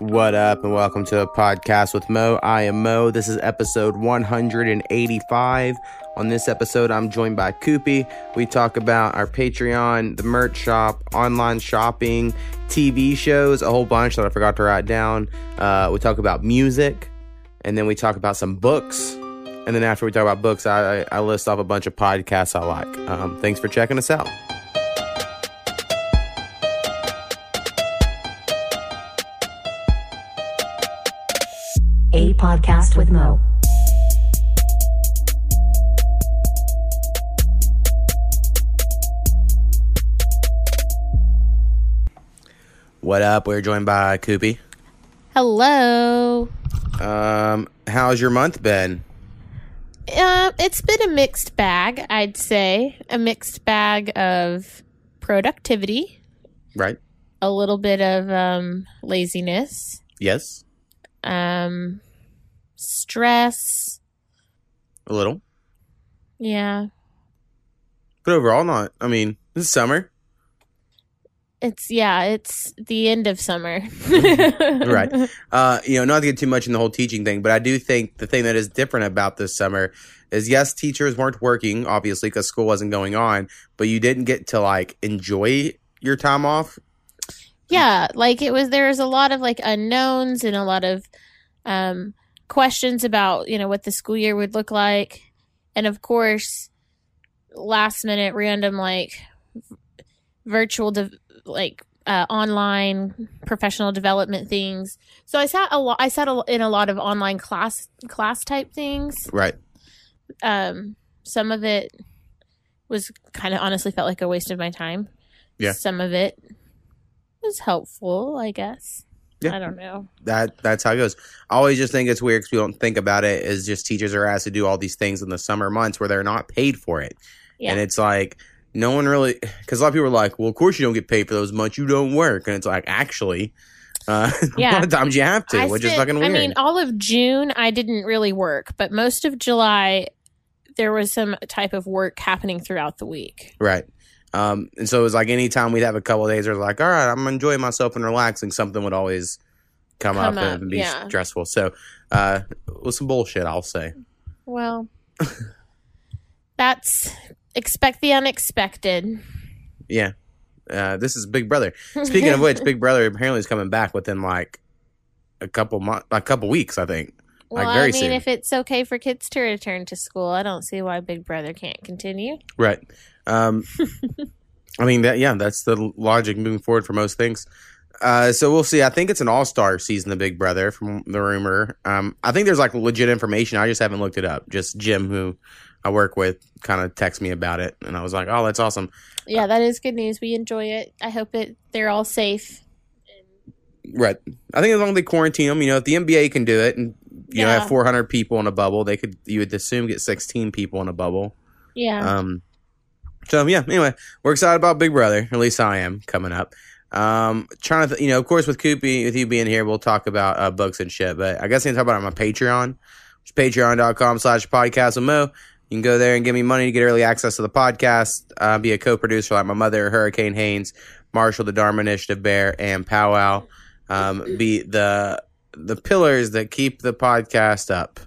What up, and welcome to a podcast with Mo. I am Mo. This is episode 185. On this episode, I'm joined by Coopie. We talk about our Patreon, the merch shop, online shopping, TV shows, a whole bunch that I forgot to write down. Uh, we talk about music, and then we talk about some books. And then after we talk about books, I, I, list off a bunch of podcasts I like. Um, thanks for checking us out. Podcast with Mo. What up? We're joined by Coopie. Hello. Um, how's your month been? Uh, it's been a mixed bag, I'd say. A mixed bag of productivity, Right? a little bit of um, laziness, Yes, um, stress. a little, Yeah. but overall, not. I mean, this is summer, It's, yeah, it's the end of summer. right? Uh, you know, not to get too much in the whole teaching thing, but I do think the thing that is different about this summer is yes, teachers weren't working, obviously, because school wasn't going on, but you didn't get to like enjoy your time off. yeah like it was there was a lot of like unknowns and a lot of um questions about you know what the school year would look like. And of course last minute random like virtual de- like uh, online professional development things. So i sat a lot i sat a, in a lot of online class class type things. Right. um some of it was kind of honestly felt like a waste of my time. Yeah. some of it was helpful i guess Yeah. i don't know That that's how it goes. I always just think it's weird because we don't think about it. Is just teachers are asked to do all these things in the summer months where they're not paid for it. yeah And it's like no one really because a lot of people are like, well, of course you don't get paid for those months. You don't work, and it's like actually, uh, yeah. a lot of times you have to, I which is fucking weird. I mean, all of June I didn't really work, but most of July there was some type of work happening throughout the week. right. Um, and so it was like anytime we'd have a couple of days where it's like, all right, I'm enjoying myself and relaxing, something would always come, Come up, up, and be yeah. stressful. So uh, it was some bullshit, I'll say. Well, that's expect the unexpected. Yeah. Uh, this is Big Brother. Speaking of which, Big Brother apparently is coming back within like a couple months, a couple weeks, I think. Well, like, I mean, soon. if it's okay for kids to return to school, I don't see why Big Brother can't continue. Right. Um, I mean, that, yeah, that's the logic moving forward for most things. Uh, so we'll see. I think it's an all star season The Big Brother from the rumor. Um, I think there's like legit information. I just haven't looked it up. Just Jim, who I work with, kind of texted me about it, and I was like, "Oh, that's awesome." Yeah, that is good news. We enjoy it. I hope it they're all safe. Right. I think as long as they quarantine them, you know, if the NBA can do it, and you know, have 400 people in a bubble, they could. You would assume get 16 people in a bubble. Yeah. Um, so yeah. Anyway, we're excited about Big Brother. At least I am coming up. Um, trying to, th- you know, of course, with Coopie, with you being here, we'll talk about uh, books and shit. But I guess I can talk about it on my Patreon, which is patreon.com slash podcast Mo. You can go there and give me money to get early access to the podcast. Uh, be a co-producer like my mother, Hurricane Haynes, Marshall, the Dharma Initiative Bear, and Powwow. Um, be the the pillars that keep the podcast up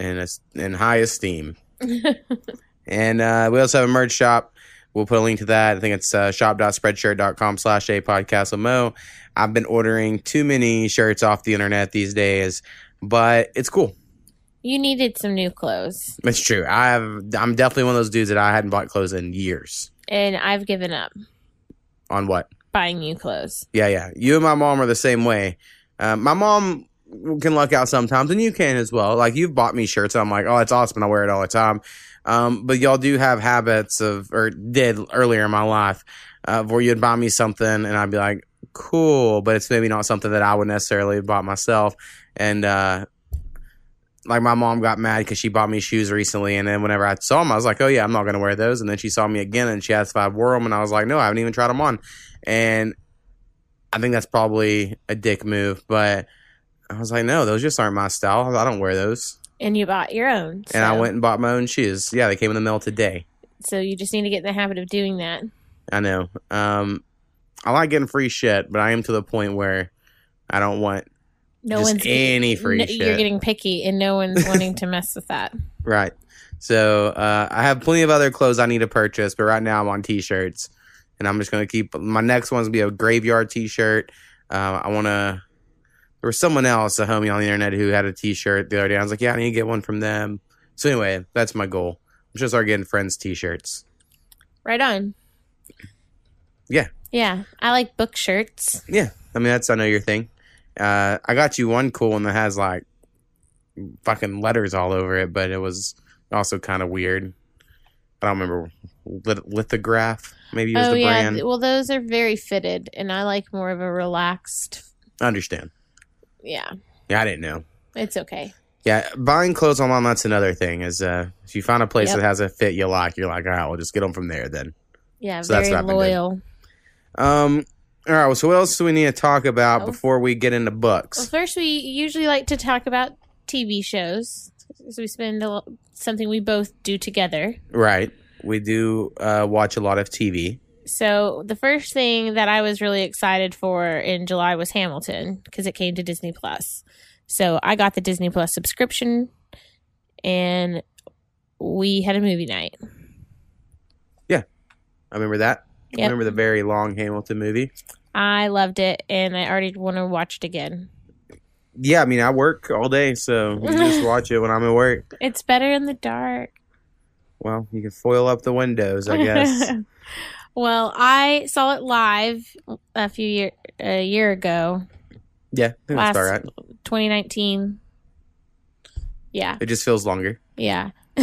in a, in high esteem. And uh, we also have a merch shop. We'll put a link to that. I think it's uh, shop.spreadshirt.com slash a podcast Mo. I've been ordering too many shirts off the internet these days, but it's cool. you needed some new clothes, It's true. I have. I'm definitely one of those dudes that I hadn't bought clothes in years. and I've given up On what? Buying new clothes. Yeah, yeah. You and my mom are the same way. Um, my mom can luck out sometimes, and you can as well. Like you've bought me shirts, and I'm like, oh, it's awesome, and I wear it all the time. Um, but y'all do have habits of, or did earlier in my life, uh, where you'd buy me something, and I'd be like, cool, but it's maybe not something that I would necessarily have bought myself. And uh, like my mom got mad because she bought me shoes recently, and then whenever I saw them, I was like, oh yeah, I'm not gonna wear those. And then she saw me again, and she asked if I wore them, and I was like, no, I haven't even tried them on. And I think that's probably a dick move, but I was like, no, those just aren't my style. I don't wear those. And you bought your own. And I went and bought my own shoes. Yeah, they came in the mail today. So you just need to get in the habit of doing that. I know. Um, I like getting free shit, but I am to the point where I don't want No Just one's any free no- shit. You're getting picky, and no one's wanting to mess with that. right. So uh, I have plenty of other clothes I need to purchase, but right now I'm on t-shirts, and I'm just gonna keep my next one's gonna be a graveyard t-shirt. Uh, I want to. There was someone else, a homie on the internet, who had a t-shirt the other day. I was like, yeah, I need to get one from them. So anyway, that's my goal. I'm just start getting friends t-shirts. Right on. Yeah. Yeah, I like book shirts. Yeah, I mean that's I know your thing. Uh, I got you one cool one that has like fucking letters all over it, but it was also kind of weird. I don't remember Lit- lithograph. Maybe was oh the yeah, brand. well those are very fitted, and I like more of a relaxed. I understand. Yeah, Yeah, I didn't know. it's okay. Yeah, buying clothes online that's another thing. Is uh, if you find a place Yep. that has a fit you like, you're like, all right, we'll just get them from there then. Yeah, So that's very what been doing. loyal. Um, all right. Well, so what else do we need to talk about Oh. before we get into books? Well, first we usually like to talk about TV shows. So we spend a, lo- something we both do together. Right. We do uh, watch a lot of TV. So the first thing that I was really excited for in July was Hamilton because it came to Disney Plus. So I got the Disney Plus subscription, and we had a movie night. Yeah, I remember that. I remember the very long Hamilton movie. I loved it, and I already want to watch it again. Yeah, I mean, I work all day, so you just watch it when I'm at work. It's better in the dark. Well, you can foil up the windows, I guess. well, I saw it live a few year a year ago, yeah, I think that's Last- right. 2019. Yeah. It just feels longer. Yeah.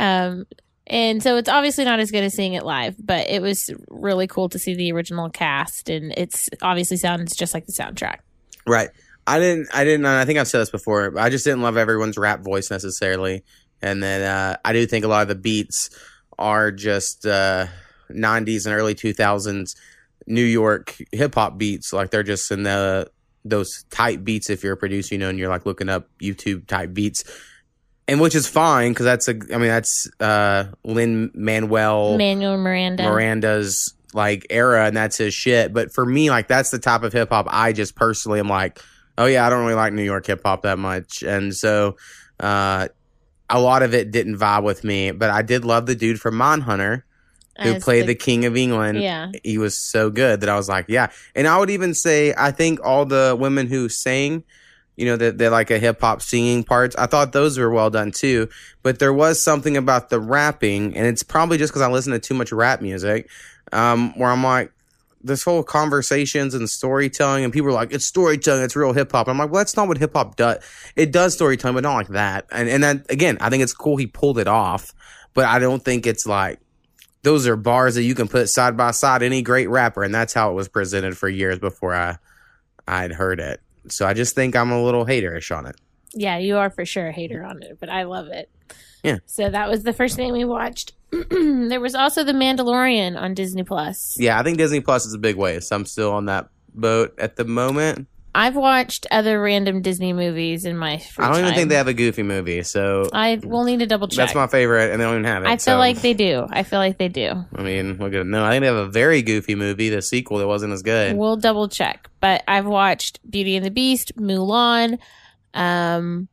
um, and so it's obviously not as good as seeing it live, but it was really cool to see the original cast, and it's obviously sounds just like the soundtrack. Right. I didn't. I didn't. I think I've said this before. But I just didn't love everyone's rap voice necessarily, and then uh, I do think a lot of the beats are just uh, '90s and early 2000s New York hip hop beats. Like they're just in the those type beats. If you're a producer, you know, and you're like looking up YouTube type beats, and which is fine because that's a. I mean, that's uh, Lin Manuel. Manuel Miranda. Miranda's like era and that's his shit. But for me, like that's the type of hip hop I just personally am like, oh yeah, I don't really like New York hip hop that much. And so uh a lot of it didn't vibe with me, but I did love the dude from Mindhunter who as played the, King of England. yeah. He was so good that I was like, yeah. And I would even say I think all the women who sang you know that they're like a hip hop singing parts. I thought those were well done too, but there was something about the rapping, and it's probably just because I listen to too much rap music, um, where I'm like, this whole conversations and storytelling, and people are like, it's storytelling, it's real hip hop. I'm like, well, that's not what hip hop does. It does storytelling, but not like that. And and then again, I think it's cool he pulled it off, but I don't think it's like those are bars that you can put side by side any great rapper, and that's how it was presented for years before I I'd heard it. So I just think I'm a little haterish on it. Yeah, you are for sure a hater on it, but I love it. Yeah. So that was the first thing we watched. there was also The Mandalorian on Disney Plus. Yeah, I think Disney Plus is a big way. So I'm still on that boat at the moment. I've watched other random Disney movies in my free I don't even time. think they have a Goofy movie, so I will need to double check. that's my favorite, and they don't even have it. I feel so, like they do. I feel like they do. I mean, look at no. I think they have a very Goofy movie, the sequel that wasn't as good. We'll double check. But I've watched Beauty and the Beast, Mulan, um,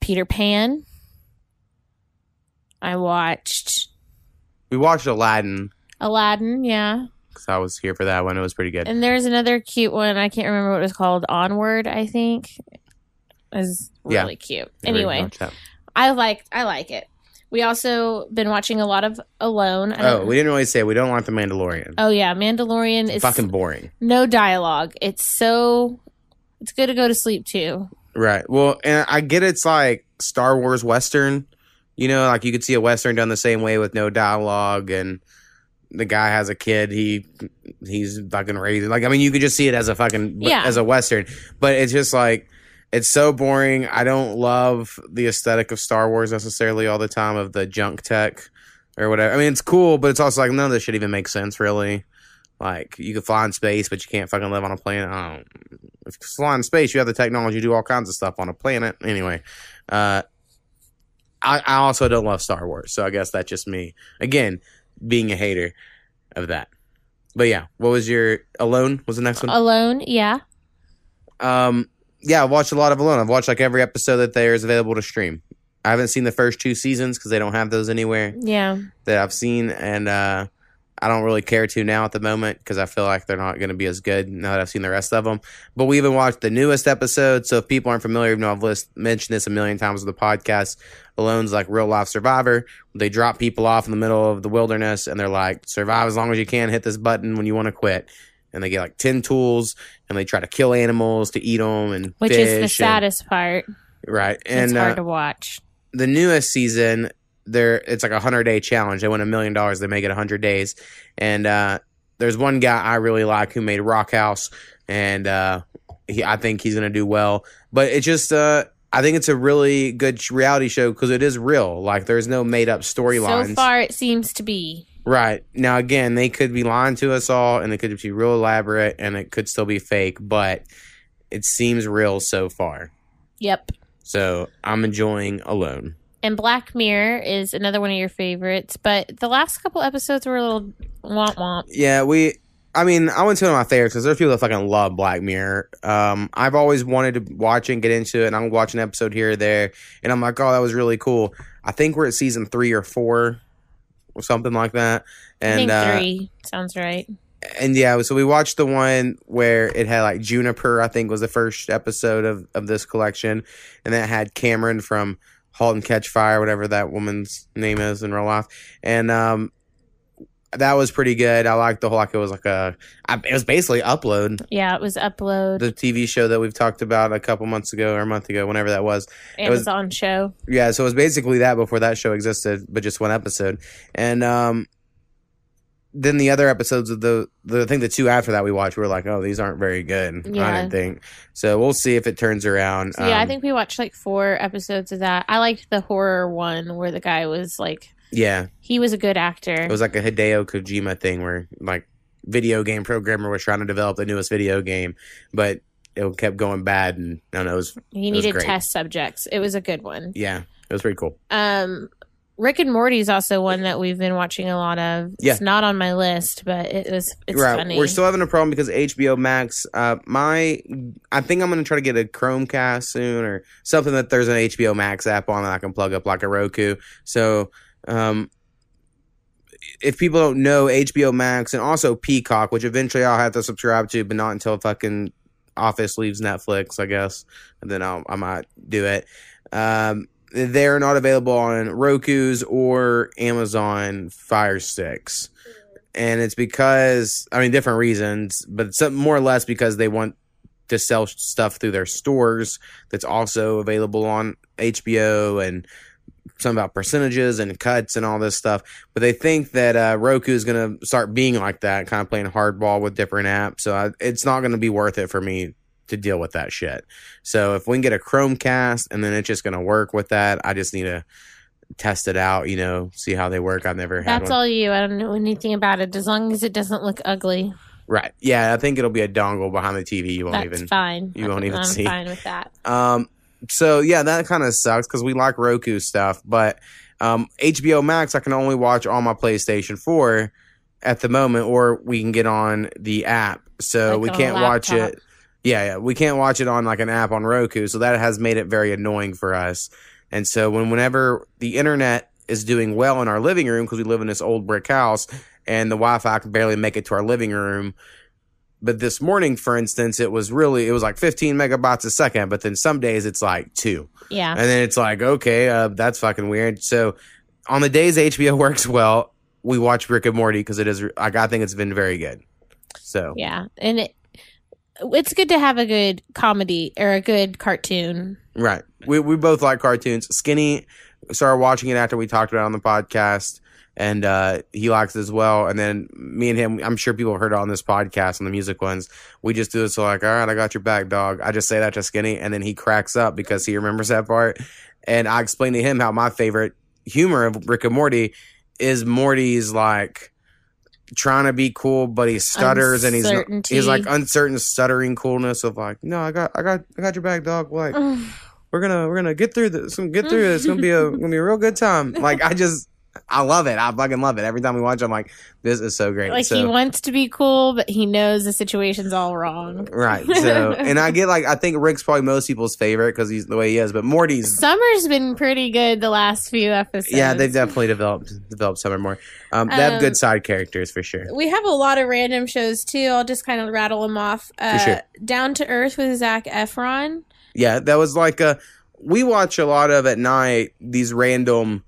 Peter Pan. I watched We watched Aladdin Aladdin, yeah. because I was here for that one. It was pretty good. And there's another cute one. I can't remember what it was called. Onward, I think. Is Yeah. really cute. Anyway, watched that. I like I like it. We also been watching a lot of Alone. I Oh, don't- we didn't really say we don't like the Mandalorian. oh yeah, Mandalorian is Fucking boring. no dialogue. It's so it's good to go to sleep too. Right. Well, and I get it's like Star Wars Western. You know, like you could see a Western done the same way with no dialogue and the guy has a kid, he he's fucking raising like I mean you could just see it as a fucking Yeah. as a Western. But it's just like it's so boring. I don't love the aesthetic of Star Wars necessarily all the time of the junk tech or whatever. I mean it's cool, but it's also like none of this should even make sense really. Like you could fly in space, but you can't fucking live on a planet. I don't, if you fly in space, you have the technology to do all kinds of stuff on a planet. Anyway, uh, I, I also don't love Star Wars, so I guess that's just me again being a hater of that. But yeah, what was your Alone? Was the next one? Alone, yeah. Um, yeah, I've watched a lot of Alone. I've watched like every episode that there is available to stream. I haven't seen the first two seasons because they don't have those anywhere Yeah. that I've seen, and uh, I don't really care to now at the moment because I feel like they're not going to be as good now that I've seen the rest of them. But we even watched the newest episode, so if people aren't familiar, even though I've list, mentioned this a million times on the podcast, Alone's like real life survivor. They drop people off in the middle of the wilderness, and they're like, survive as long as you can. Hit this button when you want to quit. And they get like ten tools, and they try to kill animals to eat them, and Which is the fish and- saddest part. right? it's And hard uh, to watch. the newest season there it's like a hundred day challenge. They win a million dollars they make it a hundred days. And uh there's one guy i really like who made rock house and uh he, i think he's gonna do well. But it just uh i think it's a really good reality show because it is real. Like there's no made up storylines. So far, it seems to be. right. Now again they could be lying to us all and it could be real elaborate and it could still be fake but it seems real so far. Yep. so i'm enjoying alone And Black Mirror is another one of your favorites, but the last couple episodes were a little womp womp. Yeah, we. I mean, I went to one of my favorites because there's people that fucking love Black Mirror. Um, I've always wanted to watch and get into it, and I'm watching an episode here or there, and I'm like, oh, that was really cool. I think we're at season three or four, or something like that. And I think uh, three sounds right. and yeah, so we watched the one where it had like Juniper. I think was the first episode of of this collection, and that had Cameron from *Halt and Catch Fire*, whatever that woman's name is in real life, and um, that was pretty good. I liked the whole like it was like a it was basically upload Yeah, it was upload the TV show that we've talked about a couple months ago or a month ago, whenever that was. it was- Amazon show. Yeah, so it was basically that before that show existed, but just one episode. And um then the other episodes of the the I think the two after that we watched we were like, oh, these aren't very good. Yeah. I didn't think. So we'll see if it turns around. So, yeah, I Um, think we watched like four episodes of that. I liked the horror one where the guy was like, yeah, he was a good actor. it was like a Hideo Kojima thing where like video game programmer was trying to develop the newest video game, but it kept going bad and I don't know, it was he was needed great. test subjects. It was a good one. yeah, it was pretty cool. Um, Rick and Morty is also one that we've been watching a lot of. Yeah. It's not on my list, but it was it's right. funny. We're still having a problem because HBO Max. Uh, my, I think I'm gonna try to get a Chromecast soon or something that there's an HBO Max app on that I can plug up like a Roku. So, um, if people don't know HBO Max and also Peacock, which eventually I'll have to subscribe to, but not until fucking Office leaves Netflix, I guess, and then I'll, I might do it. Um, they're not available on Roku's or Amazon Fire Sticks and it's because I mean different reasons, but some more or less because they want to sell stuff through their stores that's also available on HBO and some about percentages and cuts and all this stuff. But they think that uh, Roku is going to start being like that, kind of playing hardball with different apps. So I, it's not going to be worth it for me to deal with that shit. So if we can get a Chromecast and then it's just going to work with that, I just need to test it out, you know, see how they work. I've never had That's one. all you. I don't know anything about it as long as it doesn't look ugly. Right. Yeah, I think it'll be a dongle behind the TV. You won't That's even. fine. you won't even see. I'm see. fine with that. Um. So yeah, that kind of sucks because we like Roku stuff, but um, HBO Max I can only watch on my PlayStation Four at the moment, or we can get on the app. So Like we can't watch it. Yeah, yeah, we can't watch it on like an app on Roku. So that has made it very annoying for us. And so when whenever the internet is doing well in our living room because we live in this old brick house and the Wi-Fi can barely make it to our living room. But this morning, for instance, it was really it was like 15 megabytes a second. But then some days it's like two, Yeah. and then it's like okay, uh, that's fucking weird. So on the days HBO works well, we watch Rick and Morty because it is like I think it's been very good. So Yeah. And it it's good to have a good comedy or a good cartoon. Right. We we both like cartoons. Skinny started watching it after we talked about it on the podcast, and uh, he likes it as well. And then me and him, I'm sure people heard it on this podcast on the music ones. We just do it so like, all right, I got your back, dog. I just say that to Skinny, and then he cracks up because he remembers that part. And I explain to him how my favorite humor of Rick and Morty is Morty's like trying to be cool, but he stutters and he's he's like uncertain stuttering coolness of like, no, I got I got I got your back, dog. Like we're gonna we're gonna get through this. We're gonna get through this. It's gonna be a gonna be a real good time. Like I just I love it. I fucking love it. Every time we watch, it, I'm like, this is so great. Like so, he wants to be cool, but he knows the situation's all wrong. right. So, and I get like, I think Rick's probably most people's favorite because he's the way he is, but Morty's. Summer's been pretty good the last few episodes. Yeah, they've definitely developed developed Summer more. Um, they have Um, good side characters for sure. We have a lot of random shows too. I'll just kind of rattle them off. Uh, sure. Down to Earth with Zac Efron. Yeah, that was like a. We watch a lot of at night these random,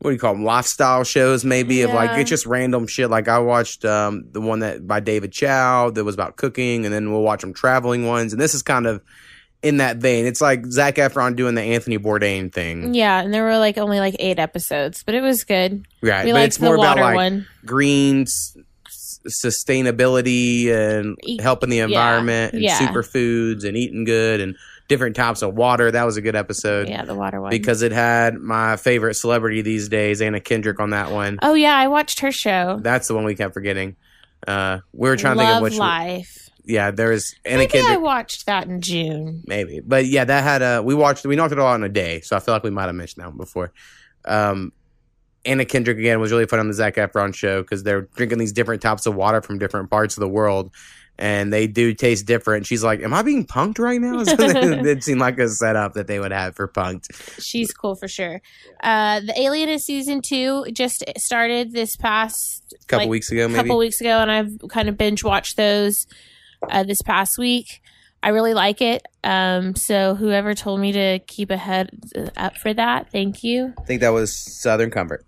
what do you call them, lifestyle shows? Maybe of like it's just random shit. Like I watched um the one that by David Chang that was about cooking, and then we'll watch them traveling ones, and this is kind of in that vein. It's like Zac Efron doing the Anthony Bourdain thing, Yeah, and there were like only like eight episodes, but it was good. right? we but it's more about like one. green s- s- sustainability and helping the yeah, environment and yeah. superfoods and eating good and different types of water. That was a good episode. Yeah, the water one. because it had my favorite celebrity these days, Anna Kendrick, on that one. oh yeah, I watched her show. That's the one we kept forgetting. Uh, we were trying to Love think of which. Life. Yeah, there's Anna Maybe I watched that in June. maybe, but yeah, that had a. We watched. We knocked it all out in a day, so I feel like we might have mentioned that one before. Um, Anna Kendrick again was really fun on the Zac Efron show because they're drinking these different types of water from different parts of the world. And they do taste different. She's like, "Am I being punked right now?" So it seemed like a setup that they would have for punked. She's cool for sure. Uh, the Alienist season two just started this past couple like, weeks ago, maybe. couple weeks ago, and I've kind of binge watched those uh, this past week. I really like it. Um, so whoever told me to keep a head up for that, thank you, I think that was Southern Comfort.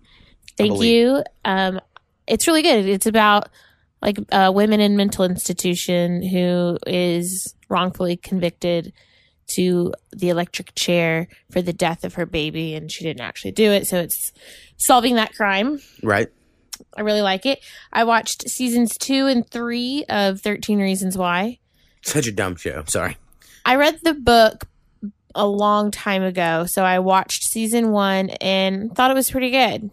thank you. Um, it's really good. It's about like a women in mental institution who is wrongfully convicted to the electric chair for the death of her baby, and she didn't actually do it. So it's solving that crime. Right. I really like it. I watched seasons two and three of 13 Reasons Why. Such a dumb show. Sorry. I read the book a long time ago, so I watched season one and thought it was pretty good.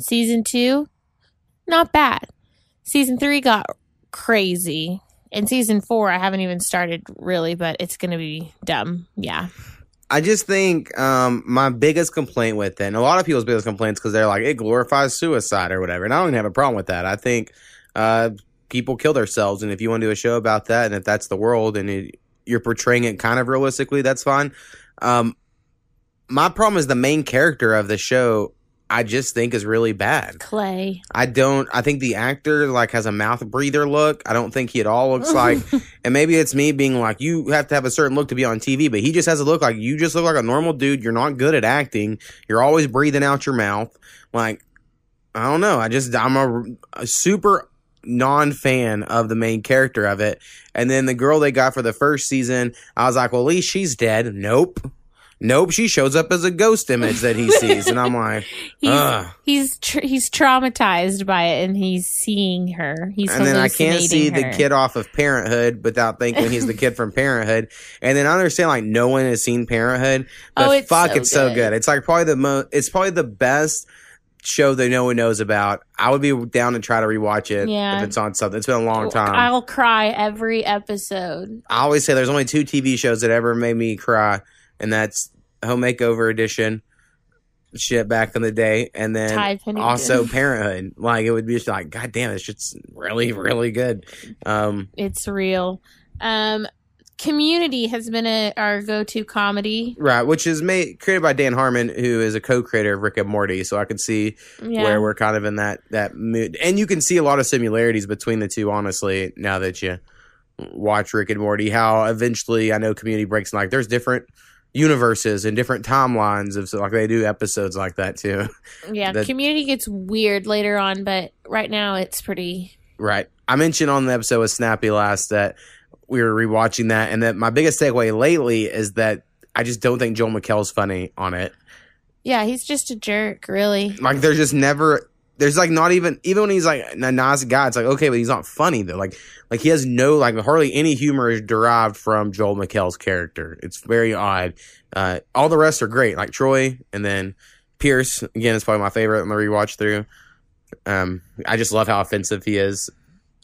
Season two, not bad. Season three got crazy. And season four, I haven't even started really, but it's going to be dumb. Yeah. I just think um, my biggest complaint with it, and a lot of people's biggest complaints, because they're like, it glorifies suicide or whatever. And I don't even have a problem with that. I think uh, people kill themselves. And if you want to do a show about that, and if that's the world, and it, you're portraying it kind of realistically, that's fine. Um, my problem is the main character of the show. I just think is really bad. Clay. I don't. I think the actor like has a mouth breather look. I don't think he at all looks like. and maybe it's me being like, you have to have a certain look to be on TV. But he just has a look like you just look like a normal dude. You're not good at acting. You're always breathing out your mouth. Like I don't know. I just I'm a, a super non fan of the main character of it. And then the girl they got for the first season, I was like, well, at least she's dead. Nope. Nope, she shows up as a ghost image that he sees, and I'm like, He's Ugh. he's tr- he's traumatized by it, and he's seeing her. He's and then I can't see the kid off of Parenthood without thinking he's the kid from Parenthood. And then I understand like no one has seen Parenthood, but Oh, it's fuck, so it's so good. good. It's like probably the most. It's probably the best show that no one knows about. I would be down to try to rewatch it Yeah. if it's on something. It's been a long time. I'll cry every episode. I always say there's only two TV shows that ever made me cry, and that's Home Makeover Edition, shit back in the day, and then also Parenthood. Like it would be just like, God damn, it's just really, really good. Um, It's real. Um, Community has been a, our go-to comedy. right, which is made created by Dan Harmon, who is a co-creator of Rick and Morty. So I can see Yeah. where we're kind of in that that mood, and you can see a lot of similarities between the two. Honestly, now that you watch Rick and Morty, how eventually I know Community breaks and like there's different universes and different timelines of so like they do episodes like that too. yeah. the- Community gets weird later on, but right now it's pretty. Right. I mentioned on the episode with Snappy last that we were rewatching that, and that my biggest takeaway lately is that I just don't think Joel McHale's funny on it. Yeah, he's just a jerk, really. Like, there's just never. There's like not even even when he's like a nice guy, it's like okay, but he's not funny though. Like like he has no like hardly any humor is derived from Joel McHale's character. It's very odd. Uh, all the rest are great, like Troy, and then Pierce again is probably my favorite on the rewatch through. Um, I just love how offensive he is.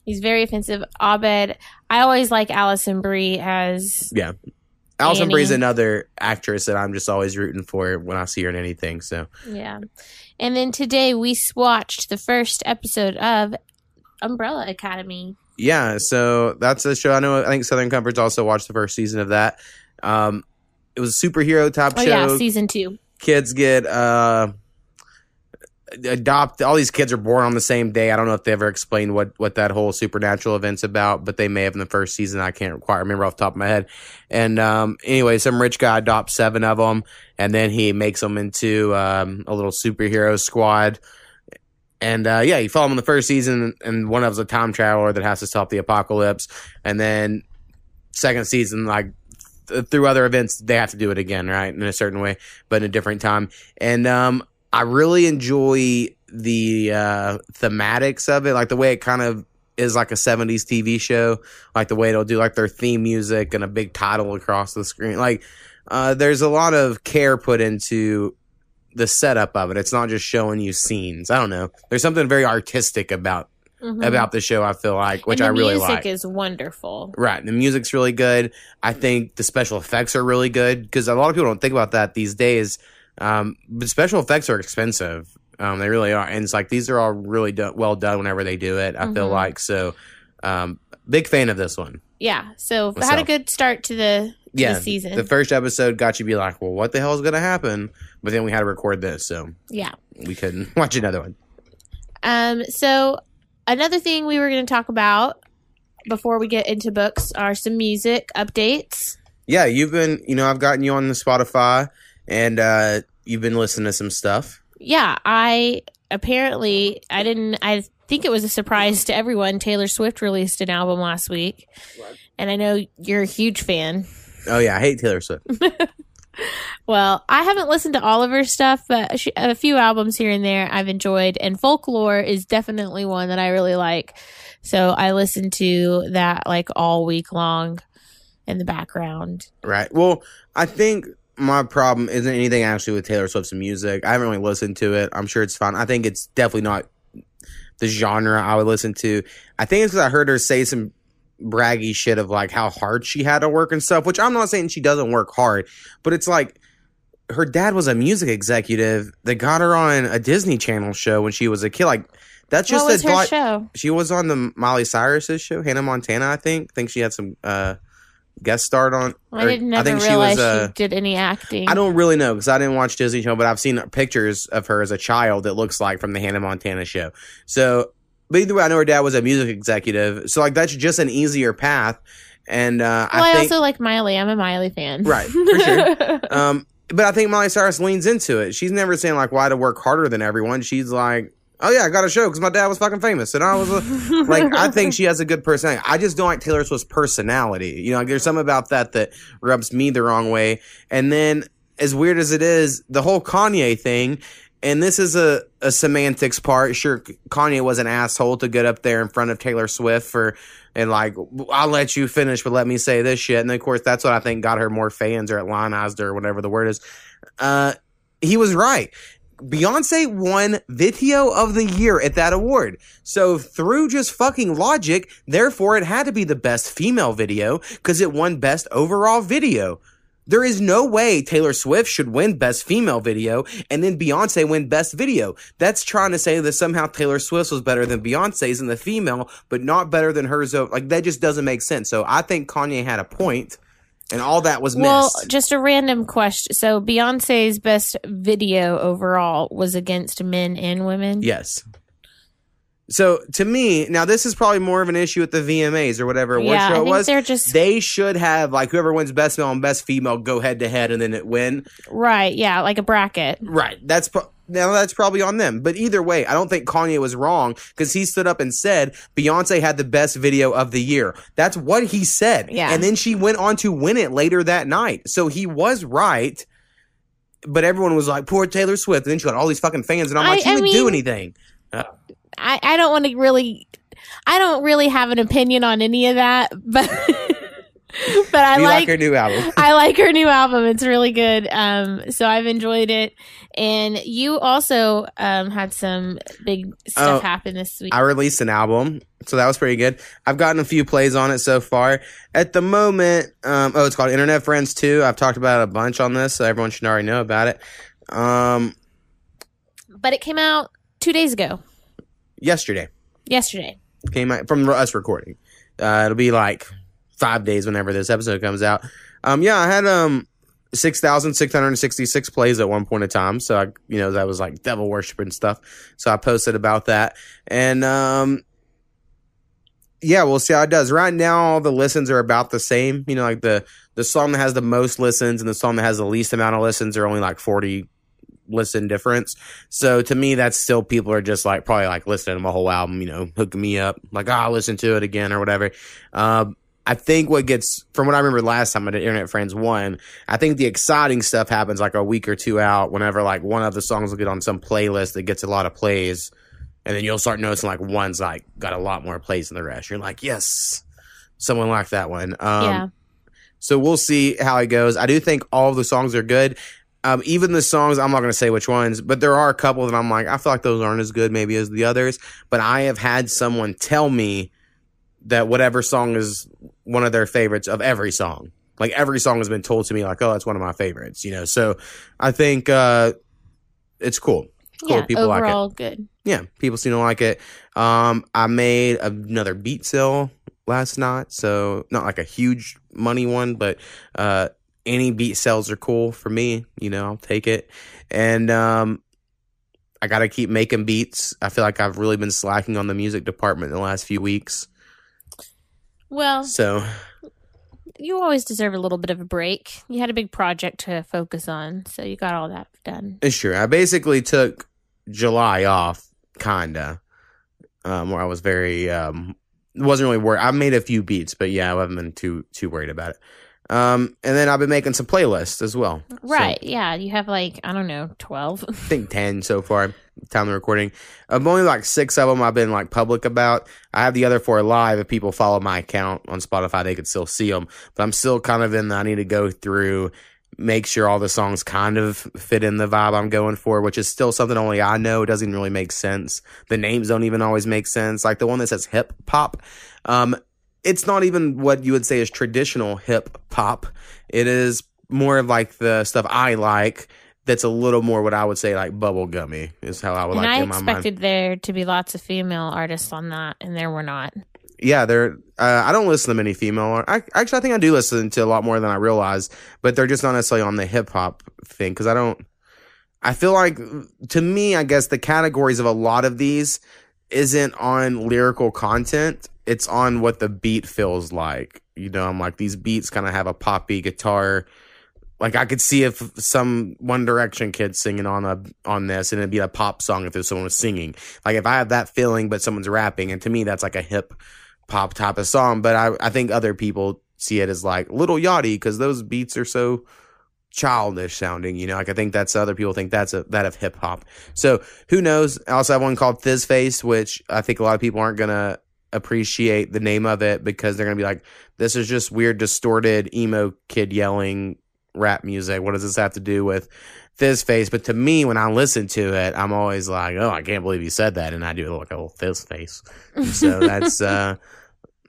He's very offensive. Abed. I always like Alison Brie as Yeah. Alison Annie. Brie's another actress that I'm just always rooting for when I see her in anything. So Yeah. And then today we watched the first episode of Umbrella Academy. yeah, so that's a show. I know. I think Southern Comforts also watched the first season of that. Um, it was a superhero type Oh show. yeah, season two. kids get uh adopt all these kids are born on the same day. I don't know if they ever explained what what that whole supernatural event's about but they may have in the first season. I can't quite remember off the top of my head. And um anyway some rich guy adopts seven of them and then he makes them into um a little superhero squad. And uh yeah you follow them in the first season and one of them's a time traveler that has to stop the apocalypse. And then second season like th- through other events they have to do it again right in a certain way but in a different time. And um i really enjoy the uh thematics of it like the way it kind of is like a 70s tv show like the way it'll do like their theme music and a big title across the screen like uh there's a lot of care put into the setup of it it's not just showing you scenes i don't know there's something very artistic about Mhm. about the show i feel like which I really like the music like is wonderful. Right. The music's really good. I think the special effects are really good because a lot of people don't think about that these days. Um, but special effects are expensive. Um, they really are. And it's like these are all really do- well done whenever they do it, I feel Mhm. like. So, um, big fan of this one. Yeah. So had a good start to the to Yeah. the season. The first episode got you be like, well, what the hell is going to happen? But then we had to record this. So yeah. we couldn't watch another one. Um. So another thing we were going to talk about before we get into books are some music updates. Yeah. You've been, you know, I've gotten you on the Spotify and, uh, you've been listening to some stuff. Yeah, I apparently I didn't I think it was a surprise to everyone. Taylor Swift released an album last week. And I know you're a huge fan. Oh, yeah. I hate Taylor Swift. Well, I haven't listened to all of her stuff, but a few albums here and there I've enjoyed, and Folklore is definitely one that I really like. So I listened to that like all week long in the background. Right. Well, I think my problem isn't anything actually with Taylor Swift's music. I haven't really listened to it. I'm sure it's fine. I think it's definitely not the genre I would listen to. I think it's because I heard her say some braggy shit of like how hard she had to work and stuff, which I'm not saying she doesn't work hard, but it's like her dad was a music executive that got her on a Disney Channel show when she was a kid. Like that's just what was a her show? she was on the Miley Cyrus's show, Hannah Montana. I think. I think she had some uh, guest starred on. I or- didn't never realize she did any acting. I don't really know because I didn't watch Disney Channel, but I've seen pictures of her as a child that looks like from the Hannah Montana show. So, but either way, I know her dad was a music executive, so like that's just an easier path. And uh, Well, I, I think, also like Miley. I'm a Miley fan. Right, for sure. um, but I think Miley Cyrus leans into it. She's never saying like why to work harder than everyone. She's like, oh yeah, I got a show because my dad was fucking famous, and I was a, like, I think she has a good personality. I just don't like Taylor Swift's personality. You know, like, there's something about that that rubs me the wrong way. And then, as weird as it is, the whole Kanye thing. And this is a, a semantics part. Sure, Kanye was an asshole to get up there in front of Taylor Swift for, and like, I'll let you finish, but let me say this shit. And of course, that's what I think got her more fans or at lionized her or whatever the word is. Uh, he was right. Beyonce won Video of the Year at that award. So through just fucking logic, therefore it had to be the best female video because it won best overall video. There is no way Taylor Swift should win best female video and then Beyonce win best video. That's trying to say that somehow Taylor Swift was better than Beyonce's in the female, but not better than hers. Like that just doesn't make sense. So I think Kanye had a point and all that was Well, missed. Well, just a random question. So Beyonce's best video overall was against men and women. Yes. So to me, now this is probably more of an issue with the VMAs or whatever award yeah. Show it was. they're just They should have like whoever wins best male and best female go head to head and then it win. right. Yeah, like a bracket. Right. That's pro- now that's probably on them. But either way, I don't think Kanye was wrong because he stood up and said Beyonce had the best video of the year. That's what he said. Yeah. And then she went on to win it later that night. So he was right. But everyone was like, poor Taylor Swift. And then she got all these fucking fans. And I'm like, I- she I didn't do mean- anything. Uh. I, I don't want to really I don't really have an opinion on any of that, but but I like, like her new album. I like her new album. It's really good. Um, so I've enjoyed it. And you also um had some big stuff Oh, happen this week. I released an album, so that was pretty good. I've gotten a few plays on it so far. At the moment, um, oh, it's called Internet Friends 2. I've talked about it a bunch on this, so everyone should already know about it. Um, but it came out two days ago, yesterday yesterday. came out from us recording. Uh, it'll be like five days whenever this episode comes out. Um, yeah, I had um six thousand six hundred sixty six plays at one point in time. So I, you know, that was like devil worship and stuff. So I posted about that, and um, yeah, we'll see how it does. Right now, all the listens are about the same. You know, like the the song that has the most listens and the song that has the least amount of listens are only like forty listen difference. So to me, that's still people are just like probably like listening to my whole album, you know, hooking me up, like, oh, I'll listen to it again or whatever. Um, I think what gets from what I remember last time I did Internet Friends one, I think the exciting stuff happens like a week or two out whenever like one of the songs will get on some playlist that gets a lot of plays. And then you'll start noticing like one's like got a lot more plays than the rest. You're like, yes, someone liked that one. Um, yeah. so we'll see how it goes. I do think all the songs are good. Um, even the songs, I'm not going to say which ones, but there are a couple that I'm like, I feel like those aren't as good maybe as the others. But I have had someone tell me that whatever song is one of their favorites of every song. Like every song has been told to me, like, oh, that's one of my favorites, you know? So I think, uh, it's cool. Cool. yeah. People like it. good. Yeah, people seem to like it. Um, I made another beat sale last night, so not like a huge money one, but uh, any beat sales are cool for me. You know, I'll take it. And um, I got to keep making beats. I feel like I've really been slacking on the music department in the last few weeks. Well, So you always deserve a little bit of a break. You had a big project to focus on, so you got all that done. Sure. I basically took July off, kinda, um, where I was very um, wasn't really worried. I made a few beats, but yeah, I haven't been too too worried about it. Um, and then I've been making some playlists as well. So, Right. yeah. You have like, I don't know, 12. I think ten so far. Time of recording. I've only like six of them I've been like public about. I have the other four live. If people follow my account on Spotify, they could still see them. But I'm still kind of in. The, I need to go through, make sure all the songs kind of fit in the vibe I'm going for, which is still something only I know. It doesn't really make sense. The names don't even always make sense. Like the one that says hip hop. Um, it's not even what you would say is traditional hip hop. It is more of like the stuff I like. That's a little more what I would say like bubblegummy is how I would and like I in my mind. expected there to be lots of female artists on that, and there were not. Yeah, they're. Uh, I don't listen to many female. I actually I think I do listen to a lot more than I realize, but they're just not necessarily on the hip hop thing because I don't. I feel like to me, I guess the categories of a lot of these isn't on lyrical content. It's on what the beat feels like. You know, I'm like these beats kind of have a poppy guitar. Like I could see if some One Direction kid singing on a on this, and it'd be a pop song if there's someone was singing. Like if I have that feeling, but someone's rapping, and to me that's like a hip pop type of song. But I I think other people see it as like Lil Yachty because those beats are so childish sounding. You know, like I think that's other people think that's a that of hip hop. So who knows? I also have one called Fizz Face, which I think a lot of people aren't gonna appreciate the name of it because they're gonna be like, this is just weird, distorted emo kid yelling rap music. What does this have to do with this Face? But to me, when I listen to it, I'm always like, oh, I can't believe you said that, and I do like a little Fizz Face. And so that's uh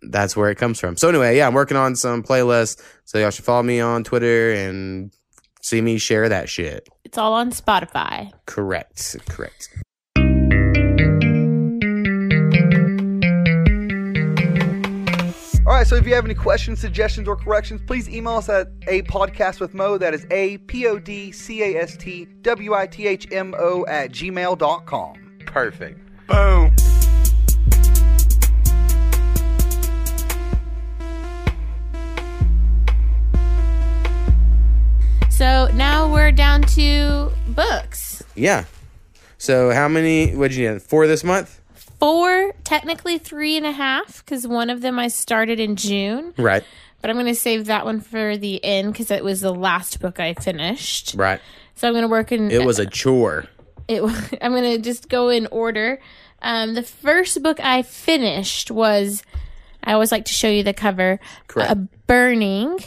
that's where it comes from. So anyway, yeah, I'm working on some playlists. So y'all should follow me on Twitter and see me share that shit. It's all on Spotify. Correct. Correct. Right, so if you have any questions, suggestions, or corrections, please email us at a podcast with Mo. That is a p o d c a s t w i t h m o at gmail.com. Perfect. Boom. So now we're down to books. Yeah. So how many What'd you need? Four this month? Four, technically three and a half, because one of them I started in June. Right. But I'm going to save that one for the end because it was the last book I finished. Right. So I'm going to work in. It was a chore. it, I'm going to just go in order. Um, the first book I finished was I always like to show you the cover. Correct. A burning,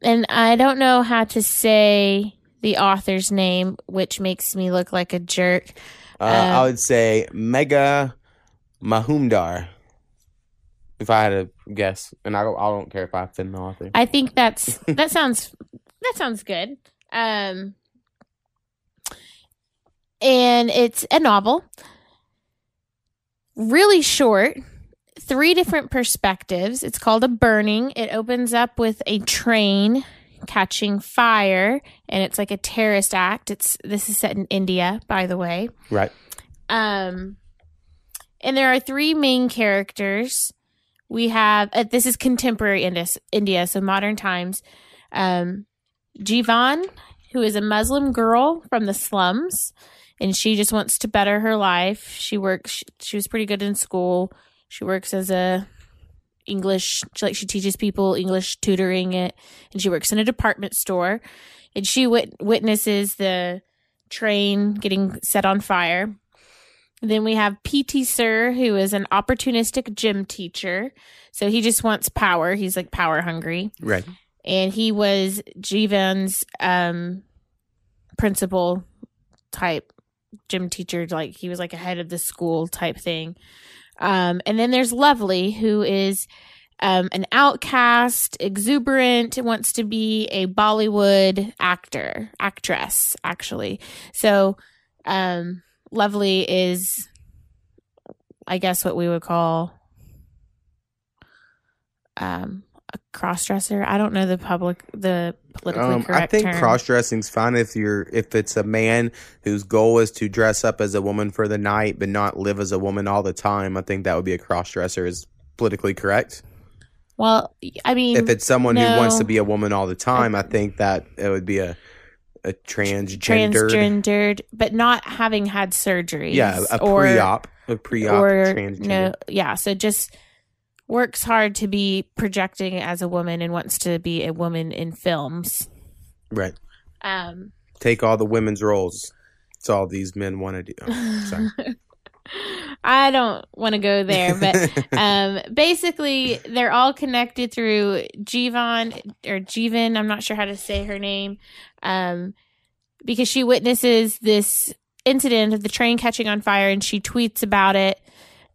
and I don't know how to say the author's name, which makes me look like a jerk. Uh, I would say Megha Mahumdar. If I had to guess, and I don't, I don't care if I offend the author. I think that's that sounds that sounds good. Um and it's a novel. Really short, three different perspectives. It's called A Burning. It opens up with a train catching fire and it's like a terrorist act. It's this is set in India, by the way. Right. Um, and there are three main characters. We have uh, this is contemporary India, India, so modern times. Um, Jivan, who is a Muslim girl from the slums, and she just wants to better her life. She works. She was pretty good in school. She works as a English, she, like she teaches people English tutoring it, and she works in a department store. And she wit- witnesses the train getting set on fire. Then we have P.T. Sir, who is an opportunistic gym teacher. So he just wants power. He's like power hungry. Right. And he was Jivan's um, principal type gym teacher. Like he was like a head of the school type thing. Um, and then there's Lovely, who is um, an outcast, exuberant, wants to be a Bollywood actor, actress, actually. So, um, Lovely is, I guess, what we would call um, a cross dresser. I don't know the public, the politically Um, I think term. cross dressing's fine if you're if it's a man whose goal is to dress up as a woman for the night but not live as a woman all the time. I think that would be a cross dresser is politically correct. well, I mean, If it's someone who wants to be a woman all the time, I think that it would be a a transgendered, transgendered, but not having had surgery. yeah, a or- pre-op, a pre-op or transgender. no yeah so just works hard to be projecting as a woman and wants to be a woman in films Right. um Take all the women's roles. It's all these men want to do. Oh, sorry. i don't want to go there but um basically they're all connected through jivan or jivan i'm not sure how to say her name um because she witnesses this incident of the train catching on fire and she tweets about it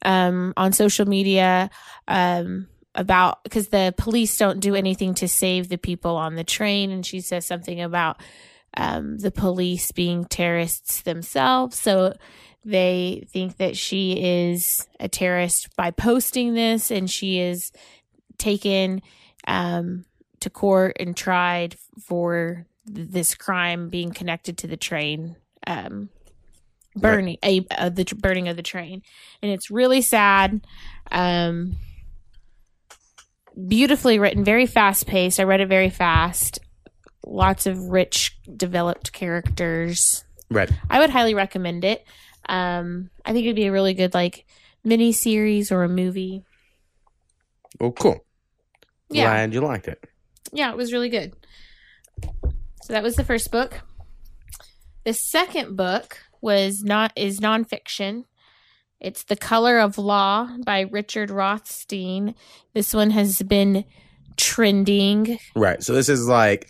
um on social media um about because the police don't do anything to save the people on the train. And she says something about um the police being terrorists themselves. So they think that she is a terrorist by posting this. And she is taken um, to court and tried for this crime being connected to the train um, burning a uh, the tr- burning of the train and it's really sad um, beautifully written very fast paced i read it very fast lots of rich developed characters right. I would highly recommend it. Um, I think it'd be a really good like mini series or a movie. oh cool. Yeah, Glad you liked it. yeah, it was really good. So that was the first book. The second book was not is nonfiction. It's The Color of Law by Richard Rothstein. This one has been trending. Right. So this is like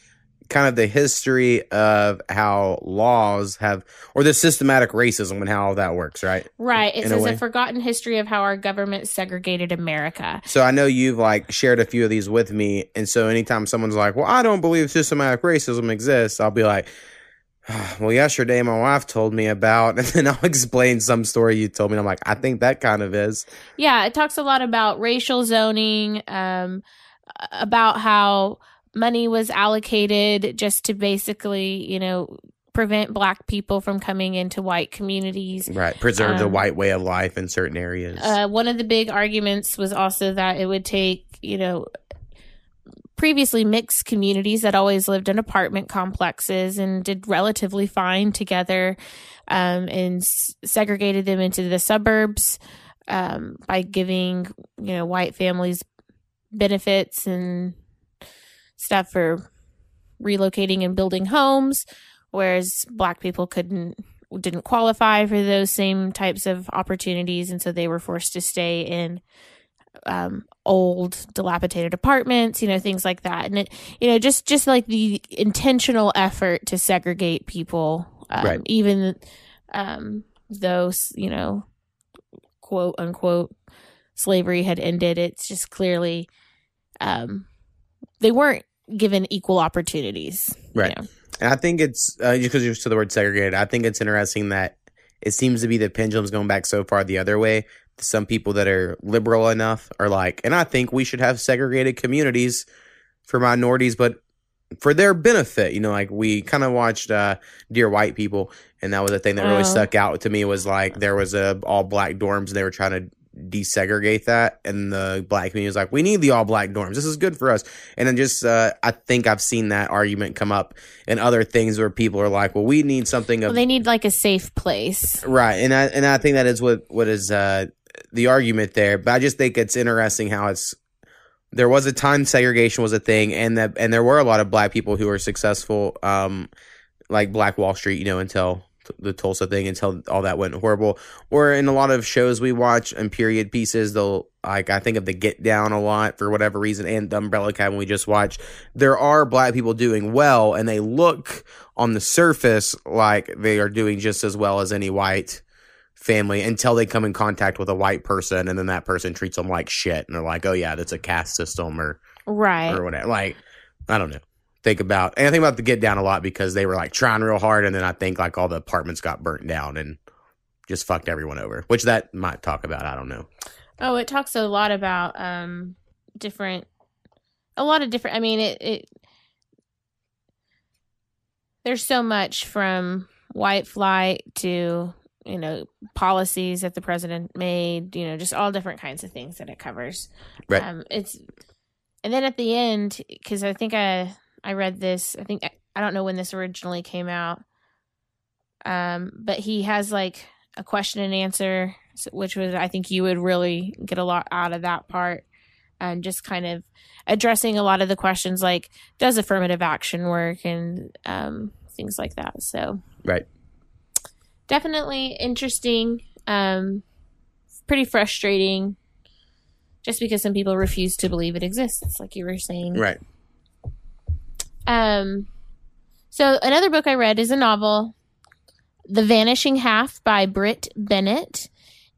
kind of the history of how laws have, or the systematic racism and how all that works, right? Right. It In a says way. a forgotten history of how our government segregated America. So I know you've like shared a few of these with me, and so anytime someone's like, "Well, I don't believe systematic racism exists," I'll be like, "Ah, "Well, yesterday my wife told me about," and then I'll explain some story you told me. And I'm like, "I think that kind of is." Yeah, it talks a lot about racial zoning, um, about how money was allocated just to basically, you know, prevent black people from coming into white communities. Right. Preserve the Um, white way of life in certain areas. Uh, one of the big arguments was also that it would take, you know, previously mixed communities that always lived in apartment complexes and did relatively fine together um, and s- segregated them into the suburbs um, by giving, you know, white families benefits and stuff for relocating and building homes, whereas black people couldn't didn't qualify for those same types of opportunities and so they were forced to stay in um, old dilapidated apartments you know things like that and it you know just just like the intentional effort to segregate people um, Right. even um, those you know quote unquote slavery had ended it's just clearly um, they weren't given equal opportunities you Right. know. And I think it's uh, just because you're to the word segregated. I think it's interesting that it seems to be the pendulum's going back so far the other way. Some people that are liberal enough are like, and I think we should have segregated communities for minorities, but for their benefit. You know, like we kind of watched uh, Dear White People, and that was a thing that really Oh. stuck out to me was like there was a all black dorms, and they were trying to desegregate that, and the black community was like, we need the all black dorms. This is good for us. And then just uh, I think I've seen that argument come up in other things where people are like, well, we need something of well, they need like a safe place Right, and I and I think that is what what is uh, the argument there. But I just think it's interesting how it's there was a time segregation was a thing, and that and there were a lot of black people who were successful, um, like Black Wall Street, you know, until the Tulsa thing, until all that went horrible. Or in a lot of shows we watch and period pieces, they'll like I think of the Get Down a lot for whatever reason, and the Umbrella Academy we just watched. There are black people doing well, and they look on the surface like they are doing just as well as any white family until they come in contact with a white person and then that person treats them like shit and they're like oh yeah that's a caste system or right. or whatever. Like i don't know. Think about and i think about the get down a lot because they were like trying real hard and then i think like all the apartments got burnt down and just fucked everyone over which that might talk about i don't know. Oh, it talks a lot about um different a lot of different I mean it it there's so much from white flight to you know policies that the president made, you know, just all different kinds of things that it covers. Right. Um it's and then at the end cuz I think I I read this, I think I don't know when this originally came out. Um but he has like a question and answer which was I think you would really get a lot out of that part and just kind of addressing a lot of the questions like does affirmative action work and um, things like that. So Right. Definitely interesting, um, pretty frustrating. Just because some people refuse to believe it exists, like you were saying. right Um, so another book I read is a novel, The Vanishing Half by Britt Bennett,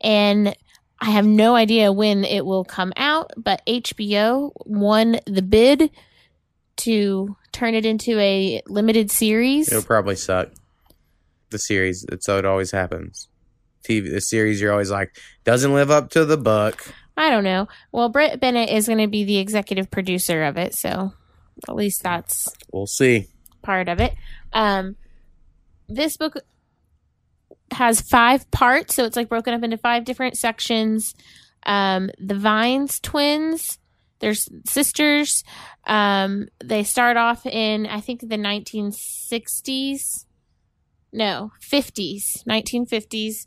and I have no idea when it will come out, but HBO won the bid to turn it into a limited series. it'll probably suck the series it's so it always happens tv the series you're always like doesn't live up to the book I don't know. Well, Britt Bennett is going to be the executive producer of it, so at least that's we'll see part of it. Um, this book has five parts, so it's like broken up into five different sections. Um, the Vines twins, there's sisters. Um, they start off in I think the 1960s. No, 50s, 1950s.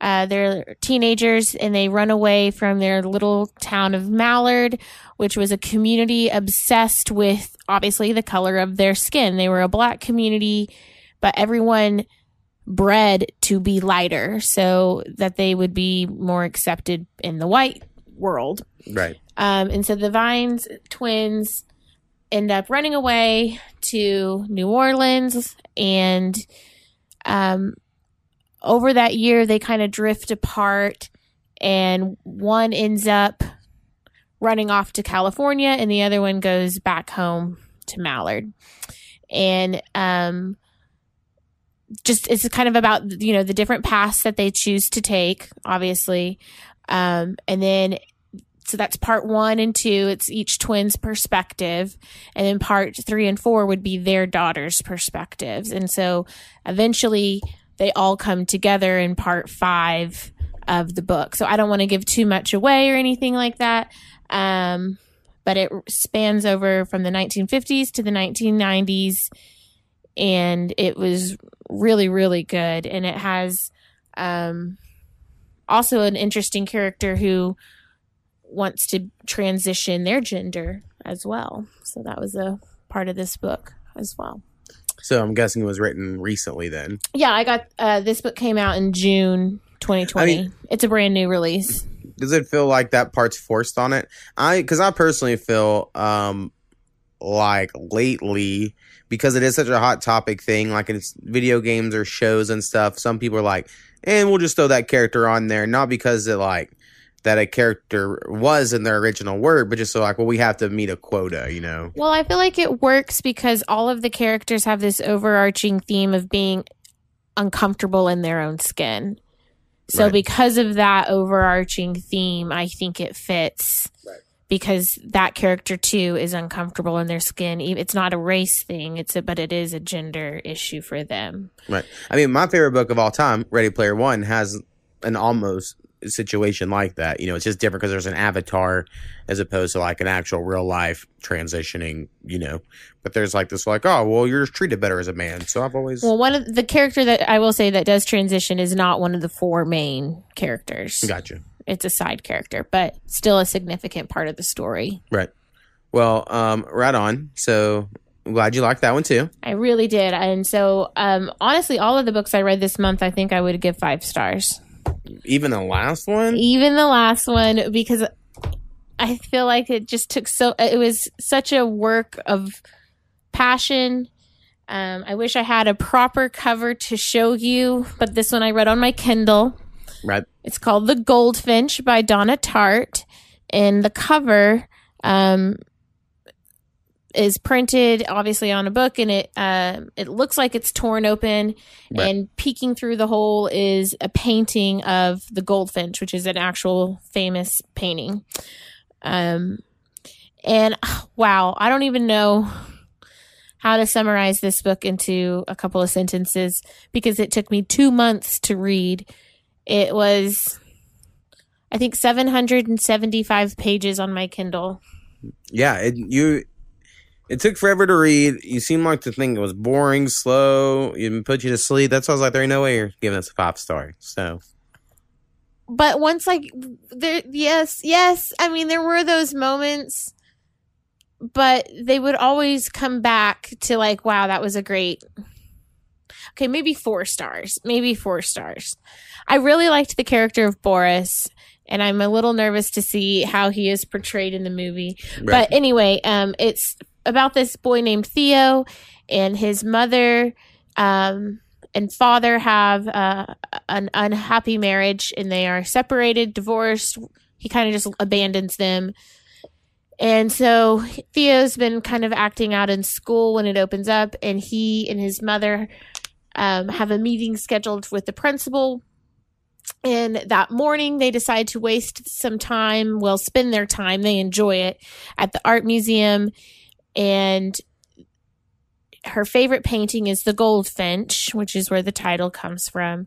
Uh, they're teenagers and they run away from their little town of Mallard, which was a community obsessed with obviously the color of their skin. They were a black community, but everyone bred to be lighter so that they would be more accepted in the white world. right Um, and so the Vines twins end up running away to New Orleans. And um, over that year, they kind of drift apart. And one ends up running off to California, and the other one goes back home to Mallard. And um, just it's kind of about you know the different paths that they choose to take, obviously. Um, and then so that's part one and two. It's each twin's perspective. And then part three and four would be their daughter's perspectives. And so eventually they all come together in part five of the book. So I don't want to give too much away or anything like that. Um, but it spans over from the 1950s to the 1990s. And it was really, really good. And it has um, also an interesting character who wants to transition their gender as well. So that was a part of this book as well. so i'm guessing it was written recently then Yeah, I got uh, this book came out in June 2020. I mean- it's a brand new release. does it feel like that part's forced on it? I because I personally feel um like lately because it is such a hot topic thing, like it's video games or shows and stuff. Some people are like, and we'll just throw that character on there, not because it like that a character was in their original word, but just so like, well, we have to meet a quota, you know? Well, I feel like it works because all of the characters have this overarching theme of being uncomfortable in their own skin. So Right. because of that overarching theme, I think it fits. Right. Because that character too is uncomfortable in their skin. It's not a race thing. It's a, but it is a gender issue for them. Right. I mean, my favorite book of all time, Ready Player One, has an almost situation like that. You know, it's just different because there's an avatar as opposed to like an actual real life transitioning, you know. But there's like this, like, oh, well, you're treated better as a man. So I've always. Well, one of the character that I will say that does transition is not one of the four main characters. Gotcha. It's a side character, but still a significant part of the story. Right. Well, um, right on. So I'm glad you liked that one too. I really did. And so, um, honestly, all of the books I read this month, I think I would give five stars. Even the last one. Even the last one, because I feel like it just took so, it was such a work of passion. Um, I wish I had a proper cover to show you, but this one I read on my Kindle. Right. It's called The Goldfinch by Donna Tartt. And the cover um, is printed obviously on a book and it uh, it looks like it's torn open Right. and peeking through the hole is a painting of the goldfinch which is an actual famous painting um and wow i don't even know how to summarize this book into a couple of sentences because it took me 2 months to read it was i think 775 pages on my kindle Yeah. It, you. It took forever to read. You seemed like to think it was boring, slow, even put you to sleep. That's why I was like, there ain't no way you're giving us a five star. So but once like there yes yes i mean there were those moments but they would always come back to like wow that was a great okay maybe four stars maybe four stars i really liked the character of boris and i'm a little nervous to see how he is portrayed in the movie Right. but anyway um it's about this boy named theo and his mother um and father have uh, an unhappy marriage and they are separated divorced. He kind of just abandons them. And so theo's been kind of acting out in school when it opens up and he and his mother um, have a meeting scheduled with the principal. And that morning they decide to waste some time well spend their time. They enjoy it at the art museum and her favorite painting is the goldfinch which is where the title comes from.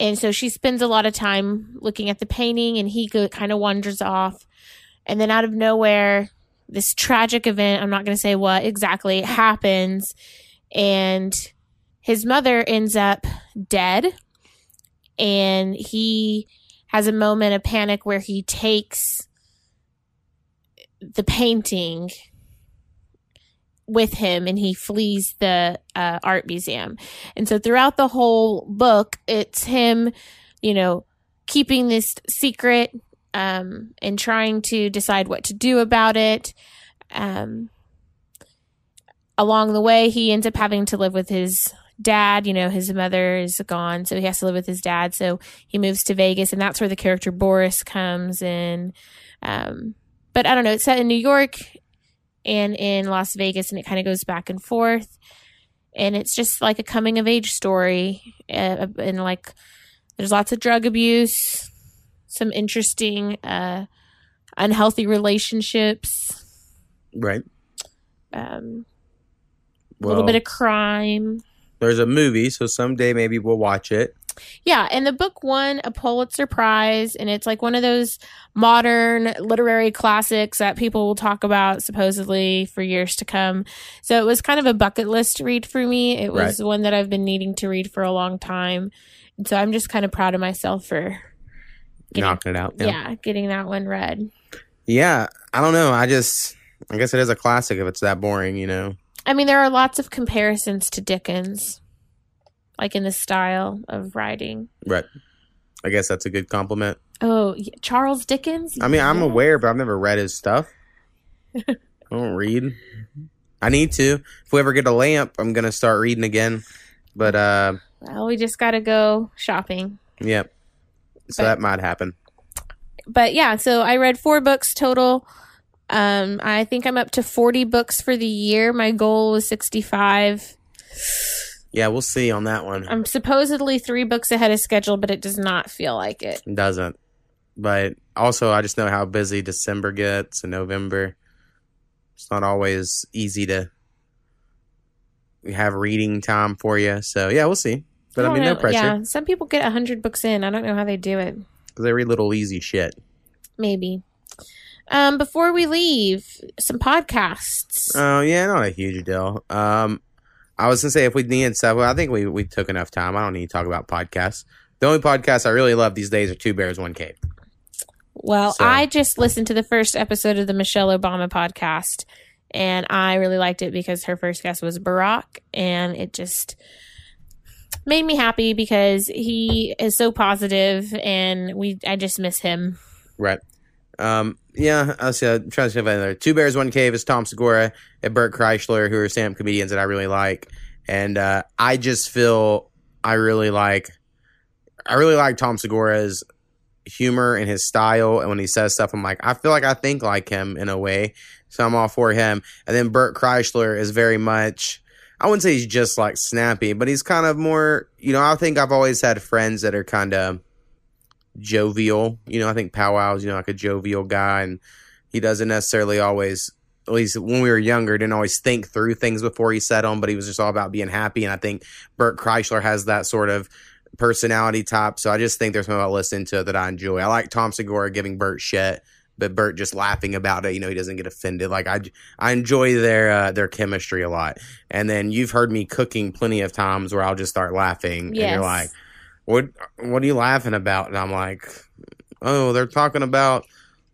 And so she spends a lot of time looking at the painting and he go, kind of wanders off. And then out of nowhere this tragic event i'm not going to say what exactly happens. And his mother ends up dead. And he has a moment of panic where he takes the painting with him and he flees the uh, art museum. And so throughout the whole book, it's him, you know, keeping this secret um, and trying to decide what to do about it. Um, along the way, he ends up having to live with his dad. You know, his mother is gone, so he has to live with his dad. So he moves to Vegas, and that's where the character Boris comes in. Um, but I don't know. It's set in New York and in Las Vegas, and it kind of goes back and forth. And it's just like a coming of age story, uh, and like there's lots of drug abuse, some interesting, uh, unhealthy relationships, right. um, a little bit of crime. there's a movie, so someday maybe we'll watch it. Yeah, and the book won a Pulitzer Prize, and it's like one of those modern literary classics that people will talk about supposedly for years to come. So it was kind of a bucket list read for me. It was one that I've been needing to read for a long time. And so I'm just kind of proud of myself for Getting- Knocking it out. yeah, getting that one read. Yeah, I don't know. I just, I guess it is a classic if it's that boring, you know. I mean, there are lots of comparisons to Dickens, like in the style of writing. Right. I guess that's a good compliment. Oh, Charles Dickens. I mean, I'm aware, but I've never read his stuff. I don't read. I need to. If we ever get a lamp, I'm gonna start reading again. But uh, Well, we just got to go shopping. yep. So But- that might happen. But yeah, so I read four books total. Um, I think I'm up to 40 books for the year. My goal was 65. Yeah, we'll see on that one. I'm supposedly three books ahead of schedule, but it does not feel like it. It doesn't. But also, I just know how busy December gets and November. It's not always easy to have reading time for you. So yeah, we'll see. But I, don't mean, no pressure Yeah, some people get 100 books in. I don't know how they do it. because they read little easy shit. Maybe. Um, before we leave, some podcasts. Oh yeah, not a huge deal. Um, I was gonna say if we needed stuff, well, I think we we took enough time. I don't need to talk about podcasts. The only podcasts I really love these days are Two Bears One Cave. Well, So- I just listened to the first episode of the Michelle Obama podcast, and I really liked it because her first guest was Barack, and it just made me happy because he is so positive, and we I just miss him. Right. Um, yeah, I'll see. I'm trying to if I know. Two Bears, One Cave is Tom Segura and Bert Kreischer, who are stand up comedians that I really like. And uh, I just feel I really like, I really like Tom Segura's humor and his style. And when he says stuff, I'm like, I feel like I think like him in a way. So I'm all for him. And then Bert Kreischer is very much, I wouldn't say he's just like snappy, but he's kind of more, you know, I think I've always had friends that are kind of, jovial. You know, I think Powwow's, you know, like a jovial guy, and he doesn't necessarily always, at least when we were younger, didn't always think through things before he said them, but he was just all about being happy. And I think Bert Kreischer has that sort of personality type. So I just think there's something about listening to that I enjoy. I like Tom Segura giving Bert shit. But Bert just laughing about it, you know, he doesn't get offended. Like I, I enjoy their uh, their chemistry a lot. And then you've heard me cooking plenty of times where I'll just start laughing, and you're like, what what are you laughing about? And I'm like, oh, they're talking about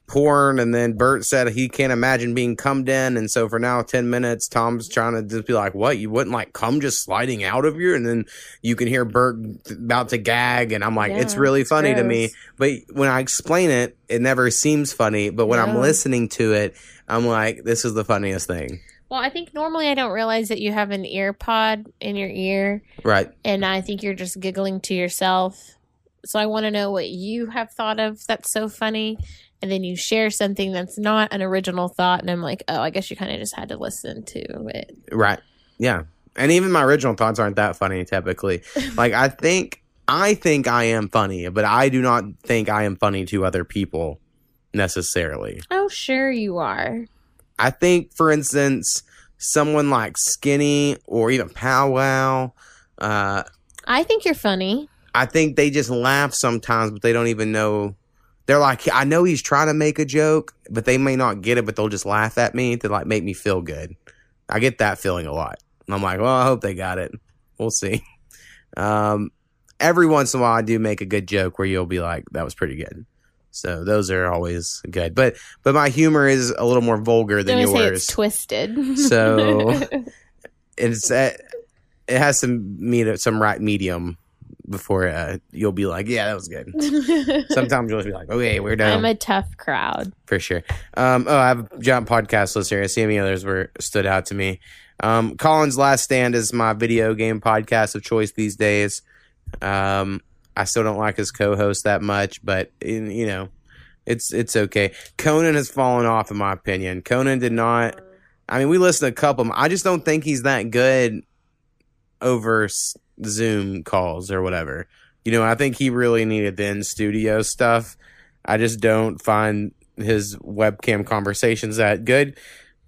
porn. And then Bert said he can't imagine being cummed in. And so for now, 10 minutes, Tom's trying to just be like, what? You wouldn't like cum just sliding out of you? And then you can hear Bert about to gag. And I'm like, it's really funny to me. But when I explain it, it never seems funny. But when I'm listening to it, I'm like, this is the funniest thing. Well, I think normally I don't realize that you have an ear pod in your ear, Right. and I think you're just giggling to yourself. So I want to know what you have thought of that's so funny. And then you share something that's not an original thought, and I'm like, oh, I guess you kind of just had to listen to it. Right. Yeah. And even my original thoughts aren't that funny typically. like I think I think I am funny, but I do not think I am funny to other people necessarily. Oh, sure you are. I think for instance, someone like Skinny or even Powwow, uh I think you're funny. I think they just laugh sometimes, but they don't even know. They're like, I know he's trying to make a joke, but they may not get it, but they'll just laugh at me to like make me feel good. I get that feeling a lot. And I'm like, well, I hope they got it. We'll see. Um, every once in a while, I do make a good joke where you'll be like, that was pretty good. So those are always good. But but my humor is a little more vulgar than yours it's twisted. So- it's uh, it has to meet some right medium before uh, you'll be like, yeah, that was good. Sometimes you'll just be like, okay, we're done I'm a tough crowd. for sure. Um, oh, I have a giant podcast list here. I see any others were stood out to me. Um, Colin's Last Stand is my video game podcast of choice these days. Um, I still don't like his co-host that much, but in, you know, it's it's okay. Conan has fallen off, in my opinion. Conan did not. I mean, we listened to a couple. I just don't think he's that good over Zoom calls or whatever. You know, I think he really needed the in studio stuff. I just don't find his webcam conversations that good.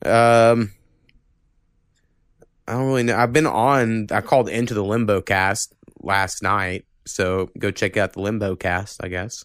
Um, I don't really know. I've been on. I called into the Limbo Cast last night, so go check out the Limbo Cast. I guess.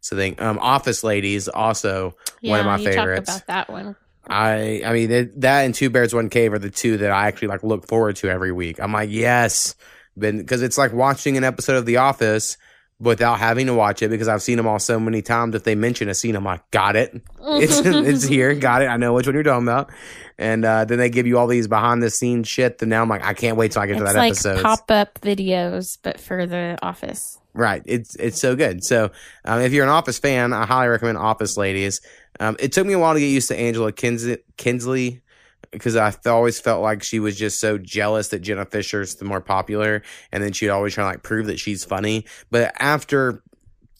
So thing. Um, Office Ladies also one of my you favorites. about that one. I I mean it, that and Two Bears One Cave are the two that I actually like look forward to every week. I'm like yes, because it's like watching an episode of The Office without having to watch it because I've seen them all so many times. If they mention a scene, I'm like, got it. It's it's here, got it. I know which one you're talking about. And uh, then they give you all these behind the scenes shit. And now I'm like, I can't wait till I get to that like episode. pop up videos, but for the office. Right. It's it's so good. So um, if you're an Office fan, I highly recommend Office Ladies. Um, it took me a while to get used to Angela Kins- Kinsey because I always felt like she was just so jealous that Jenna Fischer's the more popular, and then she'd always try to like prove that she's funny. But after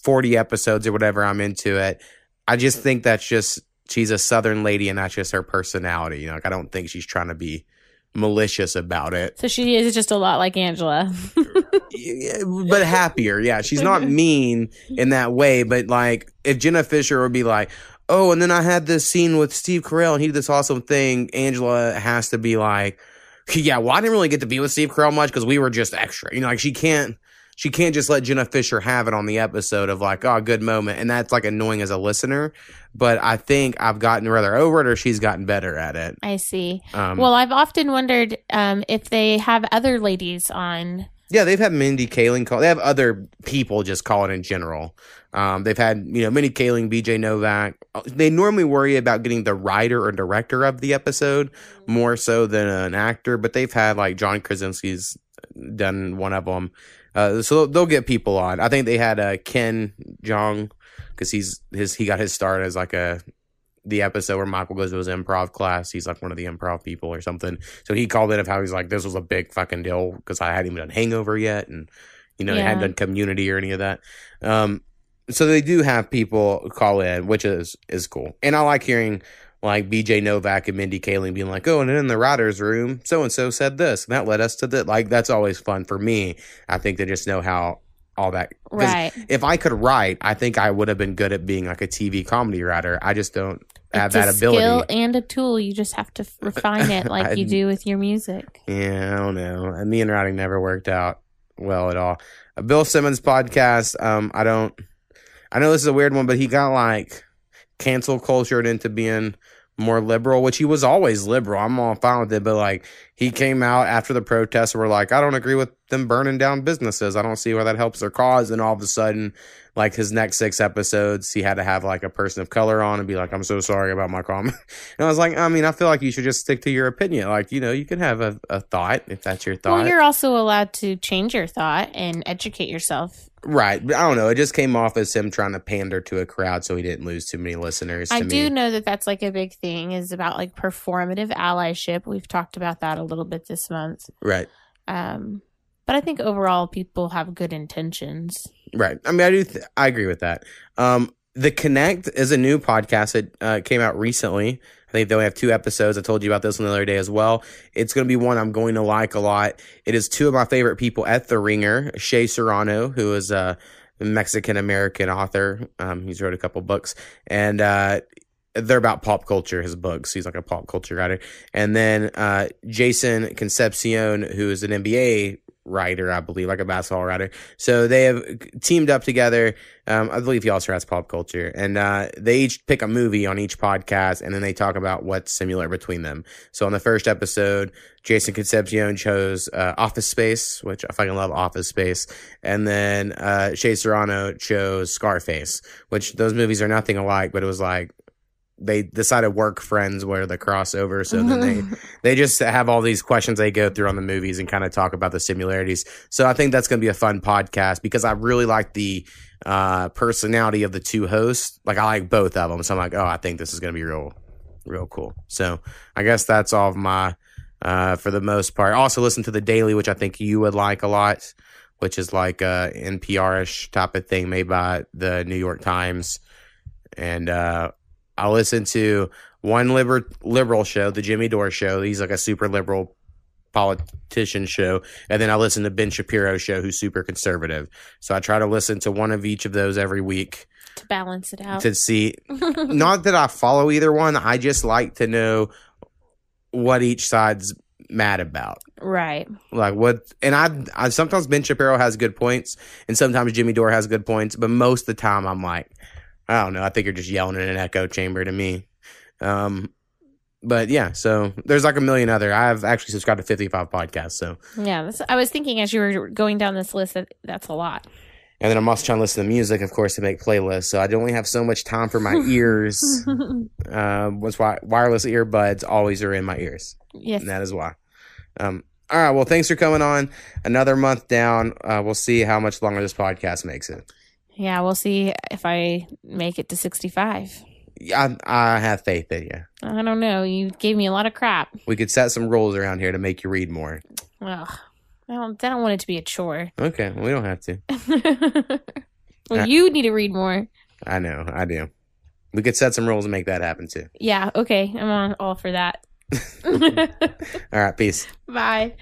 40 episodes or whatever, I'm into it. I just think that's just she's a Southern lady, and that's just her personality. You know, like I don't think she's trying to be malicious about it. So she is just a lot like Angela. But happier. Yeah, she's not mean in that way, but like if Jenna Fischer would be like, "Oh, and then I had this scene with Steve Carell and he did this awesome thing," Angela has to be like, "Yeah, well, I didn't really get to be with Steve Carell much because we were just extra." You know, like she can't. She can't just let Jenna Fischer have it on the episode of like, oh, good moment. And that's like annoying as a listener. But I think I've gotten rather over it or she's gotten better at it. I see. Um, well, I've often wondered um, if they have other ladies on. Yeah, they've had Mindy Kaling call. They have other people just call it in general. Um, they've had you know Mindy Kaling, BJ Novak. They normally worry about getting the writer or director of the episode more so than an actor, but they've had like John Krasinski's done one of them. Uh, so they'll, get people on. I think they had uh, Ken Jeong because he's his he got his start as like a the episode where Michael goes to his improv class. He's like one of the improv people or something. So he called in of how he's like, this was a big fucking deal because I hadn't even done Hangover yet. And, you know, they hadn't done Community or any of that. Um, so they do have people call in, which is, is cool. And I like hearing like BJ Novak and Mindy Kaling being like, oh, and in the writer's room, so and so said this. And that led us to that. Like, that's always fun for me. I think to just know how all that. Right. If I could write, I think I would have been good at being like a TV comedy writer. I just don't have it's that a ability. skill and a tool. You just have to refine it like you do with your music. Yeah, I don't know. And me and writing never worked out well at all. A Bill Simmons podcast. Um, I don't. I know this is a weird one, but he got like cancel cultured into being more liberal, which he was always liberal. I'm all fine with it, but like he came out after the protests were like, I don't agree with them burning down businesses. I don't see where that helps their cause. And all of a sudden, like his next six episodes, he had to have like a person of color on and be like, I'm so sorry about my comment. And I was like, I mean, I feel like you should just stick to your opinion. Like, you know, you can have a, a thought if that's your thought. Well, you're also allowed to change your thought and educate yourself. Right. I don't know. It just came off as him trying to pander to a crowd so he didn't lose too many listeners. To I me. do know that that's like a big thing is about like performative allyship. We've talked about that a little bit this month. Right. Um, but I think overall people have good intentions. Right. I mean, I do. Th- I agree with that. Um, the Connect is a new podcast that uh, came out recently. I think they only have two episodes. I told you about this one the other day as well. It's going to be one I'm going to like a lot. It is two of my favorite people at The Ringer, Shea Serrano, who is a Mexican American author. Um, he's wrote a couple books, and uh, they're about pop culture. His books. He's like a pop culture writer. And then uh, Jason Concepcion, who is an NBA writer, I believe, like a basketball writer. So they have teamed up together. Um, I believe he also has pop culture, and uh, they each pick a movie on each podcast, and then they talk about what's similar between them. So on the first episode, Jason Concepcion chose uh, Office Space, which I fucking love Office Space, and then uh, Shea Serrano chose Scarface, which those movies are nothing alike, but it was like they decided work friends where the crossover. So then they they just have all these questions they go through on the movies and kind of talk about the similarities. So I think that's going to be a fun podcast because I really like the uh, personality of the two hosts. Like I like both of them. So I'm like, oh, I think this is going to be real, real cool. So I guess that's all of my, uh, for the most part. Also listen to the daily, which I think you would like a lot, which is like a NPR-ish type of thing made by the New York Times. And, uh, I listen to one liber- liberal show, the Jimmy Dore show. He's like a super liberal politician show. And then I listen to Ben Shapiro show, who's super conservative. So I try to listen to one of each of those every week to balance it out. to see. not that I follow either one. I just like to know what each side's mad about. right. Like what, and I, I sometimes Ben Shapiro has good points, and sometimes Jimmy Dore has good points, but most of the time I'm like, I don't know. I think you're just yelling in an echo chamber to me. Um, but yeah, so there's like a million other. I've actually subscribed to 55 podcasts, so Yeah. That's, I was thinking as you were going down this list that that's a lot. and then I'm also trying to listen to music, of course, to make playlists. So I don't only have so much time for my ears. uh, that's why wireless earbuds always are in my ears. yes. And that is why. Um, All right. Well, thanks for coming on. Another month down. Uh, we'll see how much longer this podcast makes it. Yeah, we'll see if I make it to 65. Yeah, I, I have faith in you. I don't know. You gave me a lot of crap. We could set some rules around here to make you read more. Ugh. I don't, I don't want it to be a chore. Okay. We don't have to. well, Uh, you need to read more. I know. I do. We could set some rules and make that happen too. Yeah, okay. I'm on all for that. All right. Peace. Bye.